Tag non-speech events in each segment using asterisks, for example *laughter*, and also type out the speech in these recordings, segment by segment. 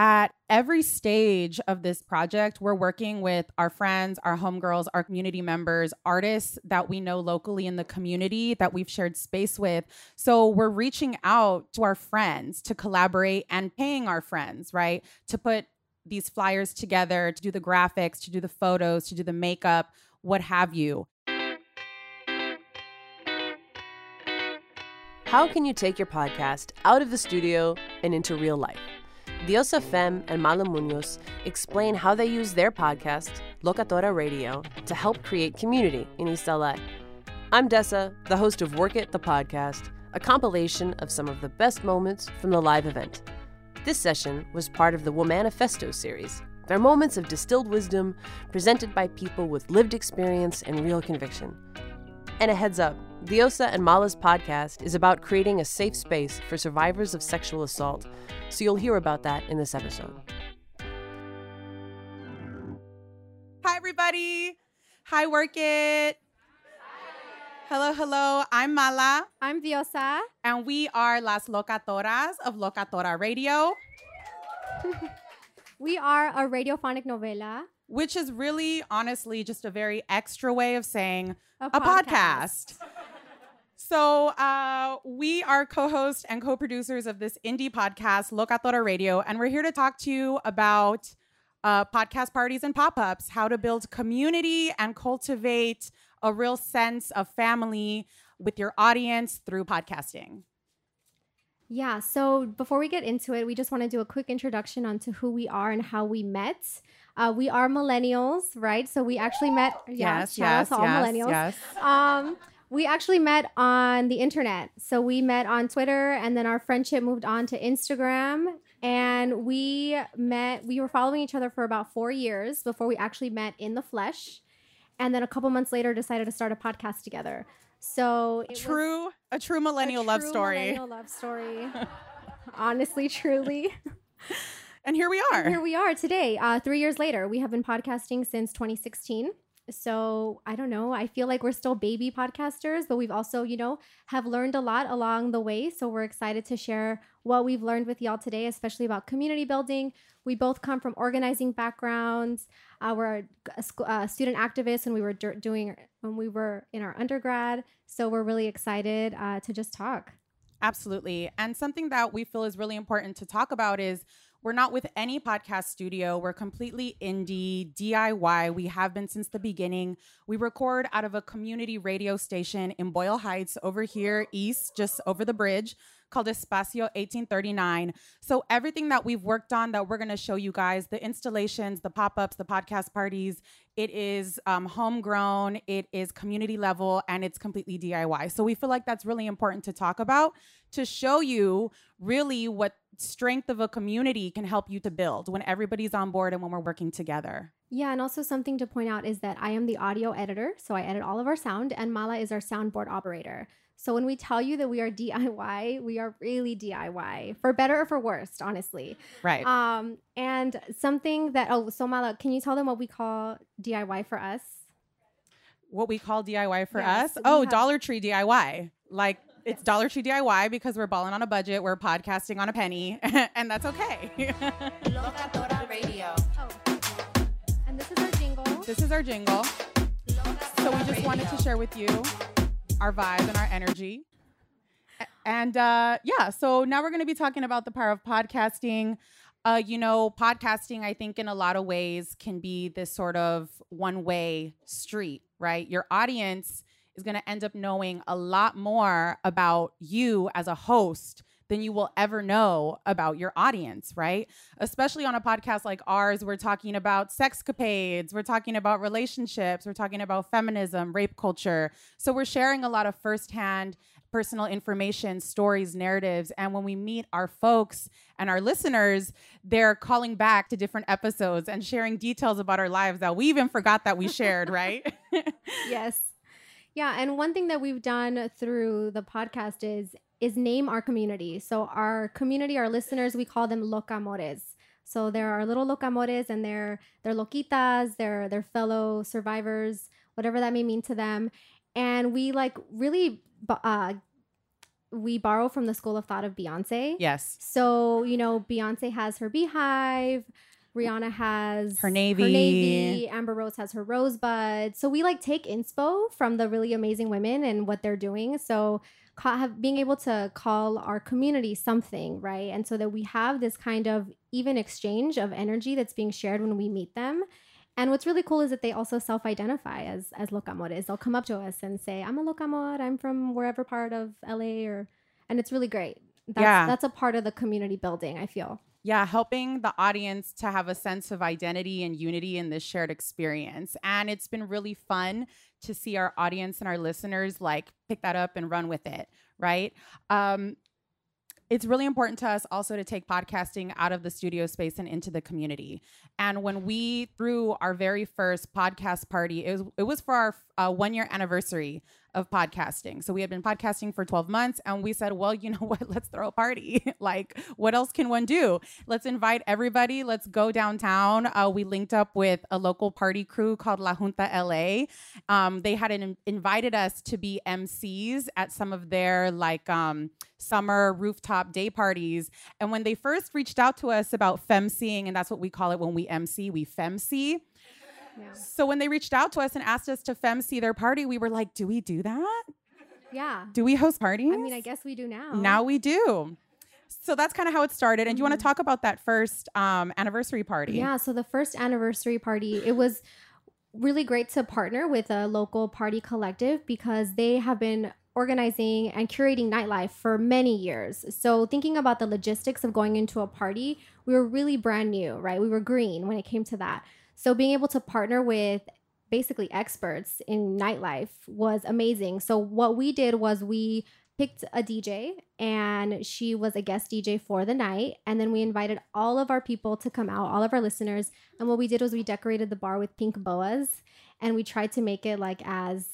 at every stage of this project, we're working with our friends, our homegirls, our community members, artists that we know locally in the community that we've shared space with. So we're reaching out to our friends to collaborate and paying our friends, right? To put these flyers together, to do the graphics, to do the photos, to do the makeup, what have you. How can you take your podcast out of the studio and into real life? Diosa Femme and Mala Muñoz explain how they use their podcast, Locatora Radio, to help create community in East LA. I'm Dessa, the host of Werk It, the podcast, a compilation of some of the best moments from the live event. This session was part of the Womanifesto series. They're moments of distilled wisdom presented by people with lived experience and real conviction. And a heads up, Diosa and Mala's podcast is about creating a safe space for survivors of sexual assault, so you'll hear about that in this episode. Hi, everybody. Hi, Werk It. Hello, hello. I'm Mala. I'm Diosa. And we are Las Locatoras of Locatora Radio. *laughs* we are a radiophonic novela. Which is really, honestly, just a very extra way of saying a, a podcast. So, uh, we are co hosts and co producers of this indie podcast, Locatora Radio, and we're here to talk to you about uh, podcast parties and pop ups, how to build community and cultivate a real sense of family with your audience through podcasting. Yeah, so before we get into it, we just want to do a quick introduction onto who we are and how we met. Uh, we are millennials, right? So we actually met. Yeah, yes, yes, all yes, millennials. Yes. Um, we actually met on the internet. So we met on Twitter and then our friendship moved on to Instagram. And we met, we were following each other for about four years before we actually met in the flesh. And then a couple months later decided to start a podcast together. So true, a true millennial a love true story. Millennial love story. *laughs* Honestly, truly. And here we are. And here we are today. Uh, three years later, we have been podcasting since 2016. So I don't know. I feel like we're still baby podcasters, but we've also, you know, have learned a lot along the way. So we're excited to share what we've learned with y'all today, especially about community building. We both come from organizing backgrounds. Uh, we're uh, student activists, and we were doing when we were in our undergrad. So we're really excited uh, to just talk. Absolutely. And something that we feel is really important to talk about is we're not with any podcast studio. We're completely indie, DIY. We have been since the beginning. We record out of a community radio station in Boyle Heights over here east, just over the bridge called Espacio 1839. So everything that we've worked on that we're going to show you guys, the installations, the pop-ups, the podcast parties, it is um, homegrown, it is community level, and it's completely DIY. So we feel like that's really important to talk about to show you really what strength of a community can help you to build when everybody's on board and when we're working together. Yeah, and also something to point out is that I am the audio editor, so I edit all of our sound, and Mala is our soundboard operator. So when we tell you that we are *laughs* DIY, we are really DIY for better or for worse, honestly. Right. Um, and something that oh, so Mala, can you tell them what we call DIY for us? What we call DIY for yes, us? Oh, have- Dollar Tree DIY. Like it's Dollar Tree DIY because we're balling on a budget. We're podcasting on a penny, *laughs* and that's okay. *laughs* Locatora Radio. Oh, and this is our jingle. This is our jingle. So we just wanted to share with you our vibe and our energy. And uh, yeah, so now we're going to be talking about the power of podcasting. Uh, you know, podcasting, I think, in a lot of ways can be this sort of one way street, right? Your audience is going to end up knowing a lot more about you as a host than you will ever know about your audience, right? Especially on a podcast like ours, we're talking about sexcapades, we're talking about relationships, we're talking about feminism, rape culture. So we're sharing a lot of firsthand personal information, stories, narratives. And when we meet our folks and our listeners, they're calling back to different episodes and sharing details about our lives that we even forgot that we shared, *laughs* right? yes. Yeah, and one thing that we've done through the podcast is is name our community. So our community, our listeners, we call them locamores. So there are little locamores and they're they're loquitas, they're they're fellow survivors, whatever that may mean to them. And we like really uh, we borrow from the school of thought of Beyonce. Yes. So, you know, Beyonce has her Beyhive, Rihanna has Her navy. her navy, Amber Rose has her rosebud. So we like take inspo from the really amazing women and what they're doing. So have, being able to call our community something, right? And so that we have this kind of even exchange of energy that's being shared when we meet them. And what's really cool is that they also self-identify as as locamores. They'll come up to us and say, "I'm a locamor. I'm from wherever part of LA," or, and it's really great. That's, Yeah. that's a part of the community building. I feel. Yeah, helping the audience to have a sense of identity and unity in this shared experience. And it's been really fun to see our audience and our listeners like pick that up and run with it, right? Um, it's really important to us also to take podcasting out of the studio space and into the community. And when we threw our very first podcast party, it was it was for our uh, one year anniversary of podcasting. So we had been podcasting for 12 months and we said, well, you *laughs* know what? Let's throw a party. *laughs* like, what else can one do? Let's invite everybody. Let's go downtown. Uh, we linked up with a local party crew called La Junta LA. Um, they had an, invited us to be MCs at some of their like um, summer rooftop day parties. And when they first reached out to us about femceeing, and that's what we call it when we MC, we femcee. Yeah. So when they reached out to us and asked us to femcee their party, we were like, do we do that? Yeah. Do we host parties? I mean, I guess we do now. Now we do. So that's kind of how it started. And do you want to talk about that first um, anniversary party? Yeah. So the first anniversary party, it was really great to partner with a local party collective because they have been organizing and curating nightlife for many years. So thinking about the logistics of going into a party, we were really brand new, right? We were green when it came to that. So being able to partner with basically experts in nightlife was amazing. So what we did was we picked a DJ and she was a guest DJ for the night and then we invited all of our people to come out, all of our listeners. And what we did was we decorated the bar with pink boas and we tried to make it like as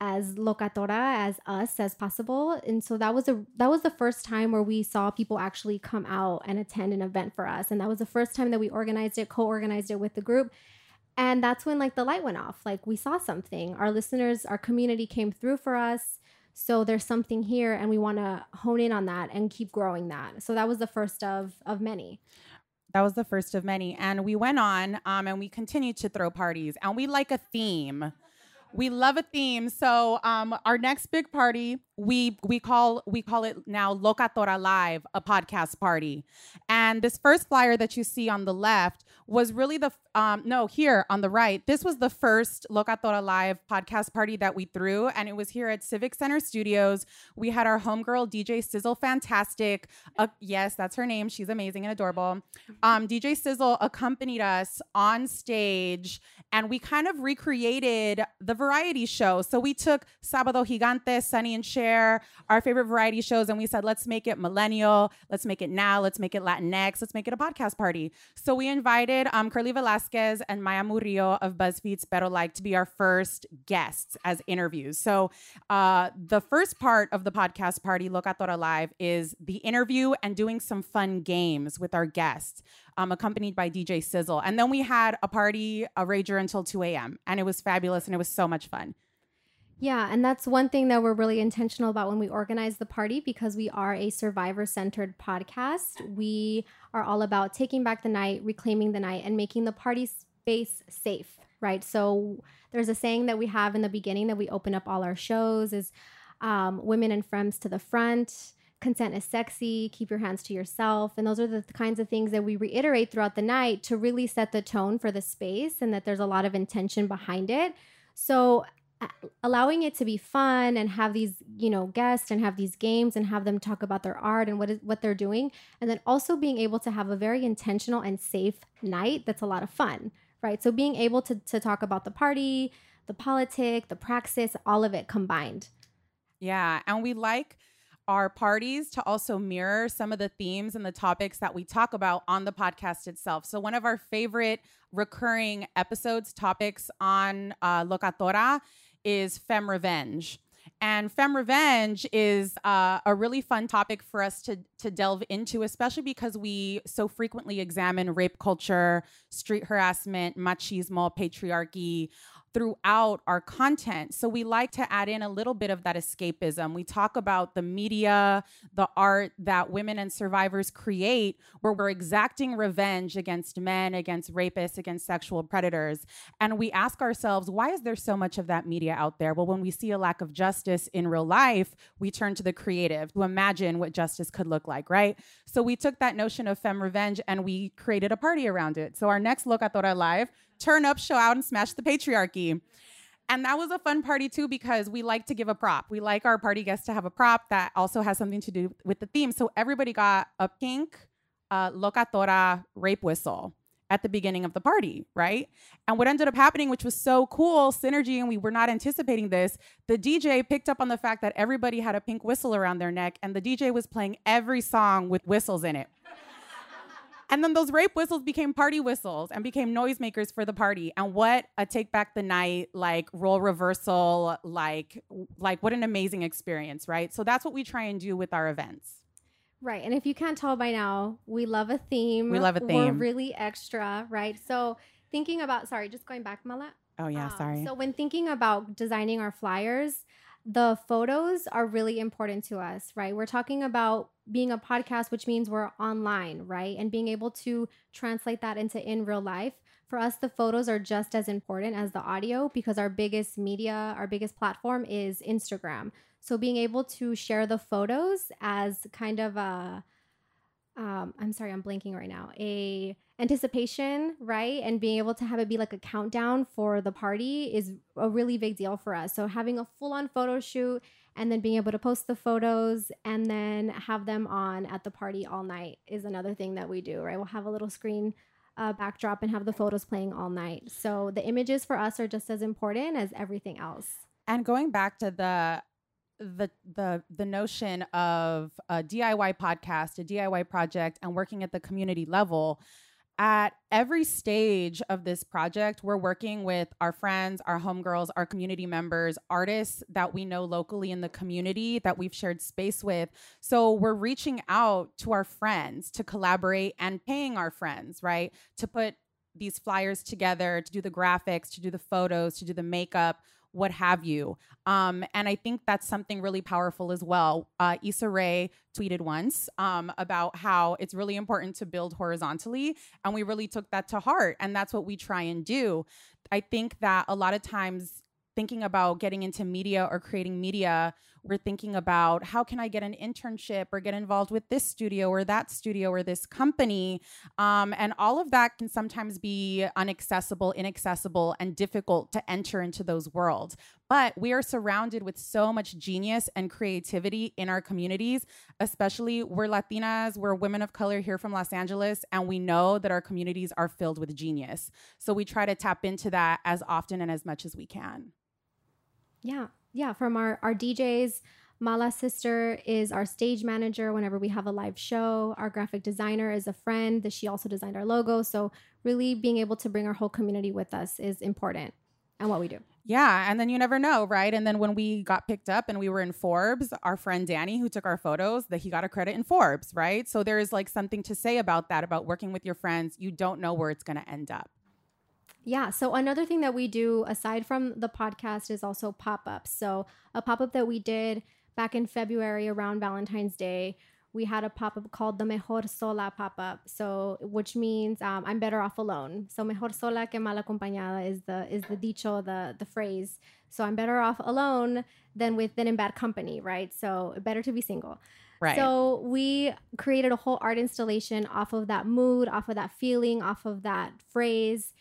as locatora as us as possible. And so that was a that was the first time where we saw people actually come out and attend an event for us. And that was the first time that we organized it co-organized it with the group. And that's when like the light went off. Like we saw something. Our listeners our community came through for us. So there's something here and we want to hone in on that and keep growing that. So that was the first of of many. That was the first of many. And we went on um, and we continued to throw parties. And we like a theme. We love a theme. So um, our next big party, we we call we call it now Locatora Live, a podcast party. And this first flyer that you see on the left was really the um, no here on the right. This was the first Locatora Live podcast party that we threw, and it was here at Civic Center Studios. We had our homegirl DJ Sizzle, fantastic. Uh, yes, that's her name. She's amazing and adorable. Um, DJ Sizzle accompanied us on stage, and we kind of recreated the variety show. So we took Sábado Gigante, Sonny and Cher, our favorite variety shows, and we said, let's make it millennial, let's make it now, let's make it Latinx, let's make it a podcast party. So we invited um, Curly Velasquez and Maya Murillo of BuzzFeed's Pero Like to be our first guests as interviews. So uh, the first part of the podcast party, Locatora Live, is the interview and doing some fun games with our guests, um, accompanied by DJ Sizzle. And then we had a party, a rager until 2 a.m. And it was fabulous and it was so much fun. Yeah, and that's one thing that we're really intentional about when we organize the party because we are a survivor centered podcast. We are all about taking back the night, reclaiming the night, and making the party space safe, right? So there's a saying that we have in the beginning that we open up all our shows is um, women and friends to the front. Consent is sexy. Keep your hands to yourself. And those are the kinds of things that we reiterate throughout the night to really set the tone for the space and that there's a lot of intention behind it. So uh, allowing it to be fun and have these you know guests and have these games and have them talk about their art and what is what they're doing and then also being able to have a very intentional and safe night that's a lot of fun right so being able to, to talk about the party the politic the praxis all of it combined Yeah. And we like our parties to also mirror some of the themes and the topics that we talk about on the podcast itself. So, one of our favorite recurring episodes, topics on uh, Locatora is Femme Revenge. And Femme Revenge is uh, a really fun topic for us to, to delve into, especially because we so frequently examine rape culture, street harassment, machismo, patriarchy, throughout our content. So we like to add in a little bit of that escapism. We talk about the media, the art that women and survivors create, where we're exacting revenge against men, against rapists, against sexual predators. And we ask ourselves, why is there so much of that media out there? Well, when we see a lack of justice in real life, we turn to the creative to imagine what justice could look like, right? So we took that notion of femme revenge and we created a party around it. So our next Locatora Live turn up, show out, and smash the patriarchy. And that was a fun party too because we like to give a prop. We like our party guests to have a prop that also has something to do with the theme. So everybody got a pink uh, locatora rape whistle at the beginning of the party, right? And what ended up happening, which was so cool, synergy, and we were not anticipating this, the DJ picked up on the fact that everybody had a pink whistle around their neck, and the DJ was playing every song with whistles in it. And then those rape whistles became party whistles and became noisemakers for the party. And what a take back the night, like role reversal, like like what an amazing experience, right? So that's what we try and do with our events. Right. And if you can't tell by now, we love a theme. We love a theme. We're really extra, right? So thinking about sorry, just going back, Mala. Oh yeah, Um, sorry. So when thinking about designing our flyers, the photos are really important to us, right? We're talking about being a podcast, which means we're online, right? And being able to translate that into in real life. For us, the photos are just as important as the audio because our biggest media, our biggest platform is Instagram. So being able to share the photos as kind of a um, I'm sorry, I'm blanking right now. A anticipation, right? And being able to have it be like a countdown for the party is a really big deal for us. So having a full-on photo shoot and then being able to post the photos and then have them on at the party all night is another thing that we do, right? We'll have a little screen uh, backdrop and have the photos playing all night. So the images for us are just as important as everything else. and going back to the the the the notion of a DIY podcast, a DIY project, and working at the community level. At every stage of this project, we're working with our friends, our homegirls, our community members, artists that we know locally in the community that we've shared space with. So we're reaching out to our friends to collaborate and paying our friends, right? To put these flyers together, to do the graphics, to do the photos, to do the makeup, what have you. Um, and I think that's something really powerful as well. Uh, Issa Rae tweeted once um, about how it's really important to build horizontally. And we really took that to heart. And that's what we try and do. I think that a lot of times, thinking about getting into media or creating media, we're thinking about how can I get an internship or get involved with this studio or that studio or this company. Um, and all of that can sometimes be unaccessible, inaccessible, and difficult to enter into those worlds. But we are surrounded with so much genius and creativity in our communities, especially we're Latinas, we're women of color here from Los Angeles, and we know that our communities are filled with genius. So we try to tap into that as often and as much as we can. Yeah. Yeah. From our, our DJs, Mala sister is our stage manager whenever we have a live show. Our graphic designer is a friend that she also designed our logo. So really being able to bring our whole community with us is important and what we do. Yeah, and then you never know, right? And then when we got picked up and we were in Forbes, our friend Danny, who took our photos, that he got a credit in Forbes, right? So there is like something to say about that, about working with your friends. You don't know where it's going to end up. Yeah. So another thing that we do aside from the podcast is also pop-ups. So a pop-up that we did back in February around Valentine's Day, we had a pop-up called the Mejor Sola pop-up. So which means um, I'm better off alone. So mejor sola que mal acompañada is the is the dicho, the the phrase. So I'm better off alone than with than in bad company, right? So better to be single. Right. So we created a whole art installation off of that mood, off of that feeling, off of that phrase.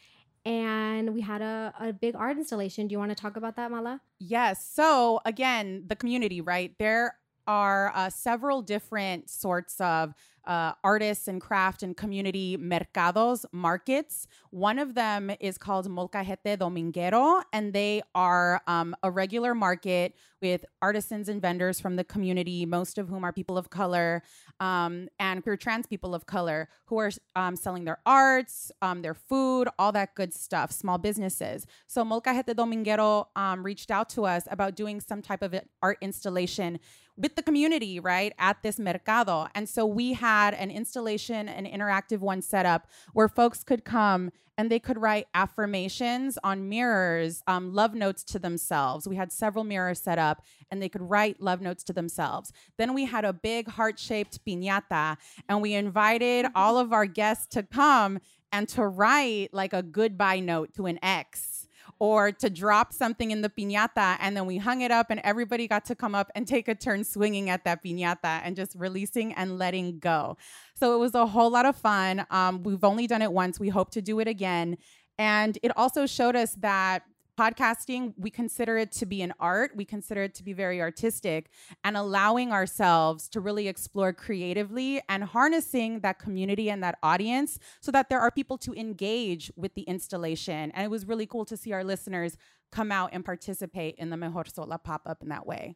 And we had a, a big art installation. Do you want to talk about that, Mala? Yes. So again, the community, right? There are uh, several different sorts of uh, artists and craft and community mercados, markets. One of them is called Molcajete Dominguero, and they are um, a regular market with artisans and vendors from the community, most of whom are people of color um, and queer trans people of color who are um, selling their arts, um, their food, all that good stuff, small businesses. So Molcajete Dominguero um, reached out to us about doing some type of art installation with the community, right, at this mercado. And so we have had an installation, an interactive one set up where folks could come and they could write affirmations on mirrors, um, love notes to themselves. We had several mirrors set up and they could write love notes to themselves. Then we had a big heart shaped piñata and we invited all of our guests to come and to write like a goodbye note to an ex or to drop something in the piñata and then we hung it up and everybody got to come up and take a turn swinging at that piñata and just releasing and letting go. So it was a whole lot of fun. Um, we've only done it once. We hope to do it again. And it also showed us that podcasting, we consider it to be an art. We consider it to be very artistic and allowing ourselves to really explore creatively and harnessing that community and that audience so that there are people to engage with the installation. And it was really cool to see our listeners come out and participate in the Mejor Sola pop up in that way.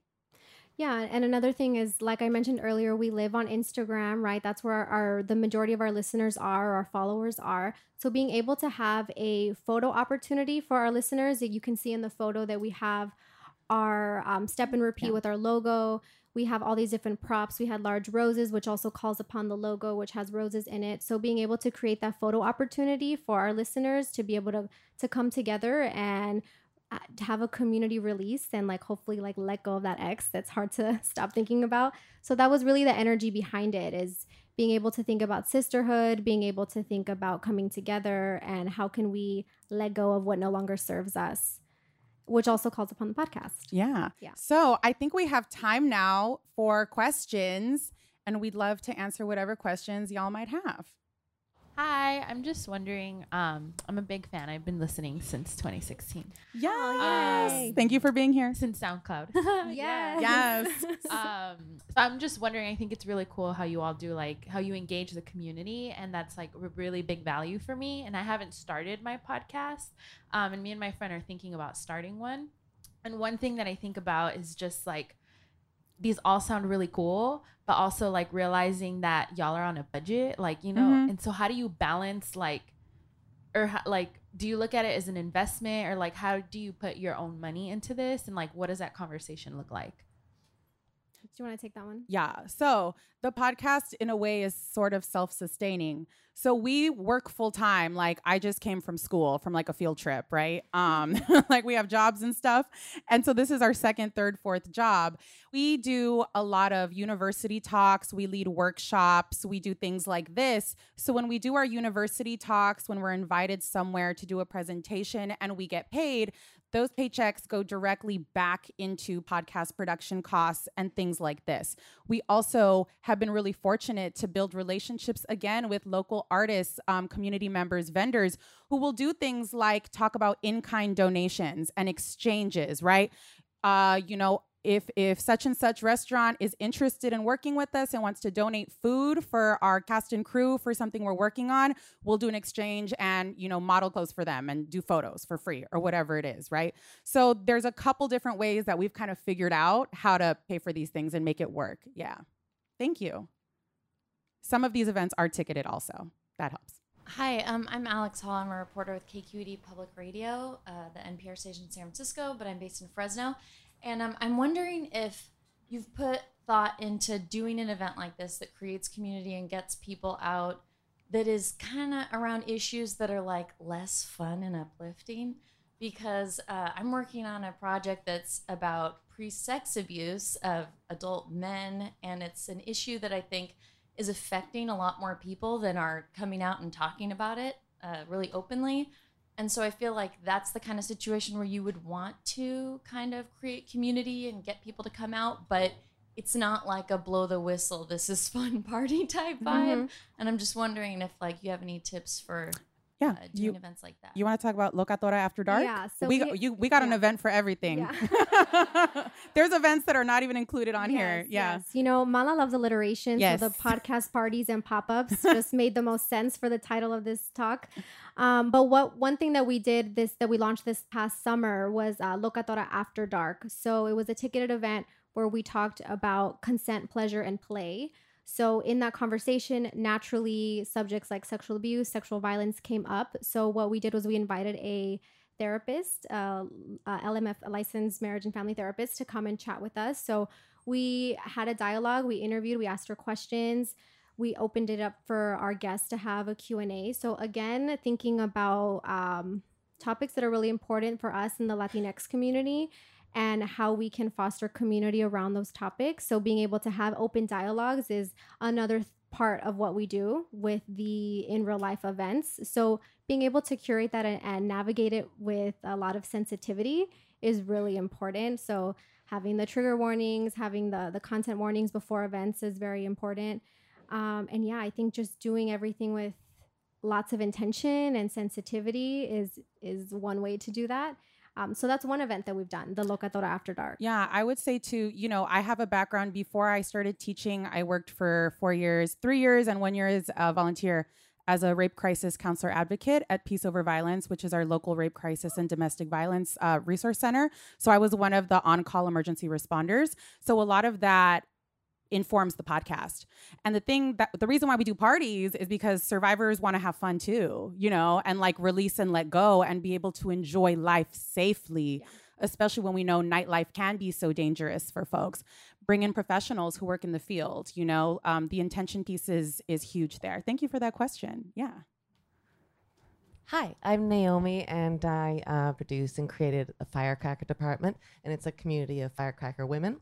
Yeah, and another thing is, like I mentioned earlier, we live on Instagram, right? That's where our, our, the majority of our listeners are, our followers are. So being able to have a photo opportunity for our listeners, that you can see in the photo that we have our um, step and repeat yeah. with our logo. We have all these different props. We had large roses, which also calls upon the logo, which has roses in it. So being able to create that photo opportunity for our listeners to be able to to come together and Uh, have a community release and like hopefully like let go of that ex that's hard to *laughs* stop thinking about. So that was really the energy behind it is being able to think about sisterhood being able to think about coming together and how can we let go of what no longer serves us which also calls upon the podcast. Yeah. Yeah. So i think we have time now for questions and we'd love to answer whatever questions y'all might have Hi, I'm just wondering. Um, I'm a big fan. I've been listening since 2016. Yes. Um, Thank you for being here. Since SoundCloud. *laughs* *laughs* yes. Yes. *laughs* um, so I'm just wondering. I think it's really cool how you all do like how you engage the community, and that's like a really big value for me. And I haven't started my podcast, um, and me and my friend are thinking about starting one. And one thing that I think about is just like these all sound really cool, but also like realizing that y'all are on a budget, like, you know, mm-hmm. and so how do you balance like, or like, do you look at it as an investment or like, how do you put your own money into this? And like, what does that conversation look like? Do you want to take that one? Yeah. So the podcast, in a way, is sort of self sustaining. So we work full time. Like I just came from school from like a field trip, right? Um, *laughs* like we have jobs and stuff. And so this is our second, third, fourth job. We do a lot of university talks. We lead workshops. We do things like this. So when we do our university talks, when we're invited somewhere to do a presentation and we get paid, those paychecks go directly back into podcast production costs and things like this. We also have been really fortunate to build relationships again with local artists, um, community members, vendors who will do things like talk about in kind donations and exchanges, right? Uh, you know, if if such and such restaurant is interested in working with us and wants to donate food for our cast and crew for something we're working on we'll do an exchange and you know model clothes for them and do photos for free or whatever it is right? So there's a couple different ways that we've kind of figured out how to pay for these things and make it work. Yeah. Thank you. Some of these events are ticketed also. That helps. Hi, um, I'm Alex Hall. I'm a reporter with KQED Public Radio, uh, the NPR station in San Francisco, but I'm based in Fresno. And um, I'm wondering if you've put thought into doing an event like this that creates community and gets people out that is kind of around issues that are like less fun and uplifting because uh, I'm working on a project that's about pre sex abuse of adult men, and it's an issue that I think is affecting a lot more people than are coming out and talking about it uh, really openly. And so I feel like that's the kind of situation where you would want to kind of create community and get people to come out, but it's not like a blow the whistle, this is fun *laughs* party type vibe. Mm-hmm. And I'm just wondering if like you have any tips for yeah, uh, doing you, events like that. You want to talk about Locatora After Dark? Yeah, so we, we you we got yeah. an event for everything. Yeah. *laughs* There's events that are not even included on yes, here. Yeah, yes. you know, Mala loves alliteration, yes. so the *laughs* podcast parties and pop ups *laughs* just made the most sense for the title of this talk. Um, but what one thing that we did this that we launched this past summer was uh, Locatora After Dark. So it was a ticketed event where we talked about consent, pleasure, and play. So, in that conversation, naturally, subjects like sexual abuse, sexual violence came up. So, what we did was we invited a therapist, uh, uh, LMF, a licensed marriage and family therapist, to come and chat with us. So, we had a dialogue, we interviewed, we asked her questions. we opened it up for our guests to have a q&a so again thinking about um, topics that are really important for us in the latinx community and how we can foster community around those topics. So being able to have open dialogues is another th- part of what we do with the in real life events. So being able to curate that and, and navigate it with a lot of sensitivity is really important. So having the trigger warnings having the the content warnings before events is very important. Um, and yeah, I think just doing everything with lots of intention and sensitivity is is one way to do that. Um, so that's one event that we've done, the Locatora After Dark. Yeah, I would say too, you know, I have a background before I started teaching. I worked for four years, three years, and one year as a volunteer as a rape crisis counselor advocate at Peace Over Violence, which is our local rape crisis and domestic violence uh, resource center. So I was one of the on call emergency responders. So a lot of that informs the podcast. And the thing that the reason why we do parties is because survivors want to have fun too, you know, and like release and let go and be able to enjoy life safely, yeah. especially when we know nightlife can be so dangerous for folks. Bring in professionals who work in the field, you know, um, the intention piece is, is huge there. Thank you for that question. Yeah. Hi, I'm Naomi, and I uh, produced and created a firecracker department, and it's a community of firecracker women.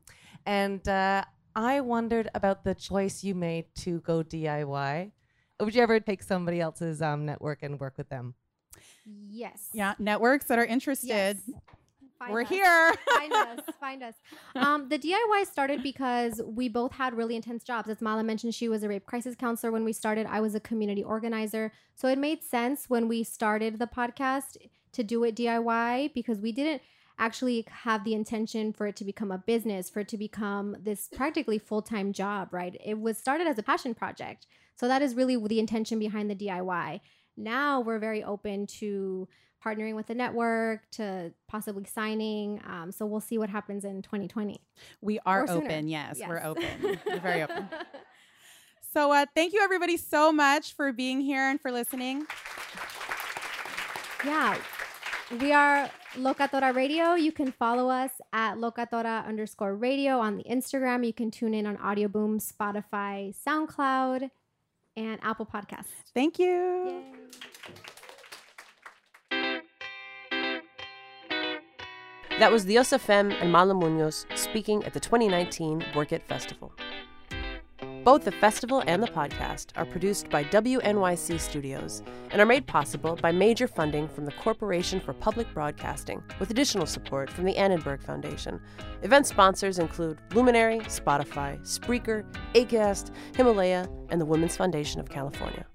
And uh, I wondered about the choice you made to go DIY. Would you ever take somebody else's um, network and work with them? Yes. Yeah, networks that are interested. Yes. Find We're us. here. *laughs* find us. *laughs* Find us. Um, the DIY started because we both had really intense jobs. As Mala mentioned, she was a rape crisis counselor when we started. I was a community organizer. So it made sense when we started the podcast to do it DIY because we didn't actually have the intention for it to become a business, for it to become this practically full time job, right? It was started as a passion project. So that is really the intention behind the DIY. Now we're very open to partnering with the network to possibly signing. Um, so we'll see what happens in 2020. We are open. Yes, yes, we're open. we're very open. *laughs* So uh, thank you everybody so much for being here and for listening. Yeah, we are Locatora Radio. You can follow us at Locatora underscore radio on the Instagram. You can tune in on Audio Boom, Spotify, SoundCloud, and Apple Podcasts. Thank you. Yay. That was Diosa Femme and Mala Muñoz speaking at the 2019 Werk It Festival. Both the festival and the podcast are produced by WNYC Studios and are made possible by major funding from the Corporation for Public Broadcasting, with additional support from the Annenberg Foundation. Event sponsors include Luminary, Spotify, Spreaker, ACAST, Himalaya, and the Women's Foundation of California.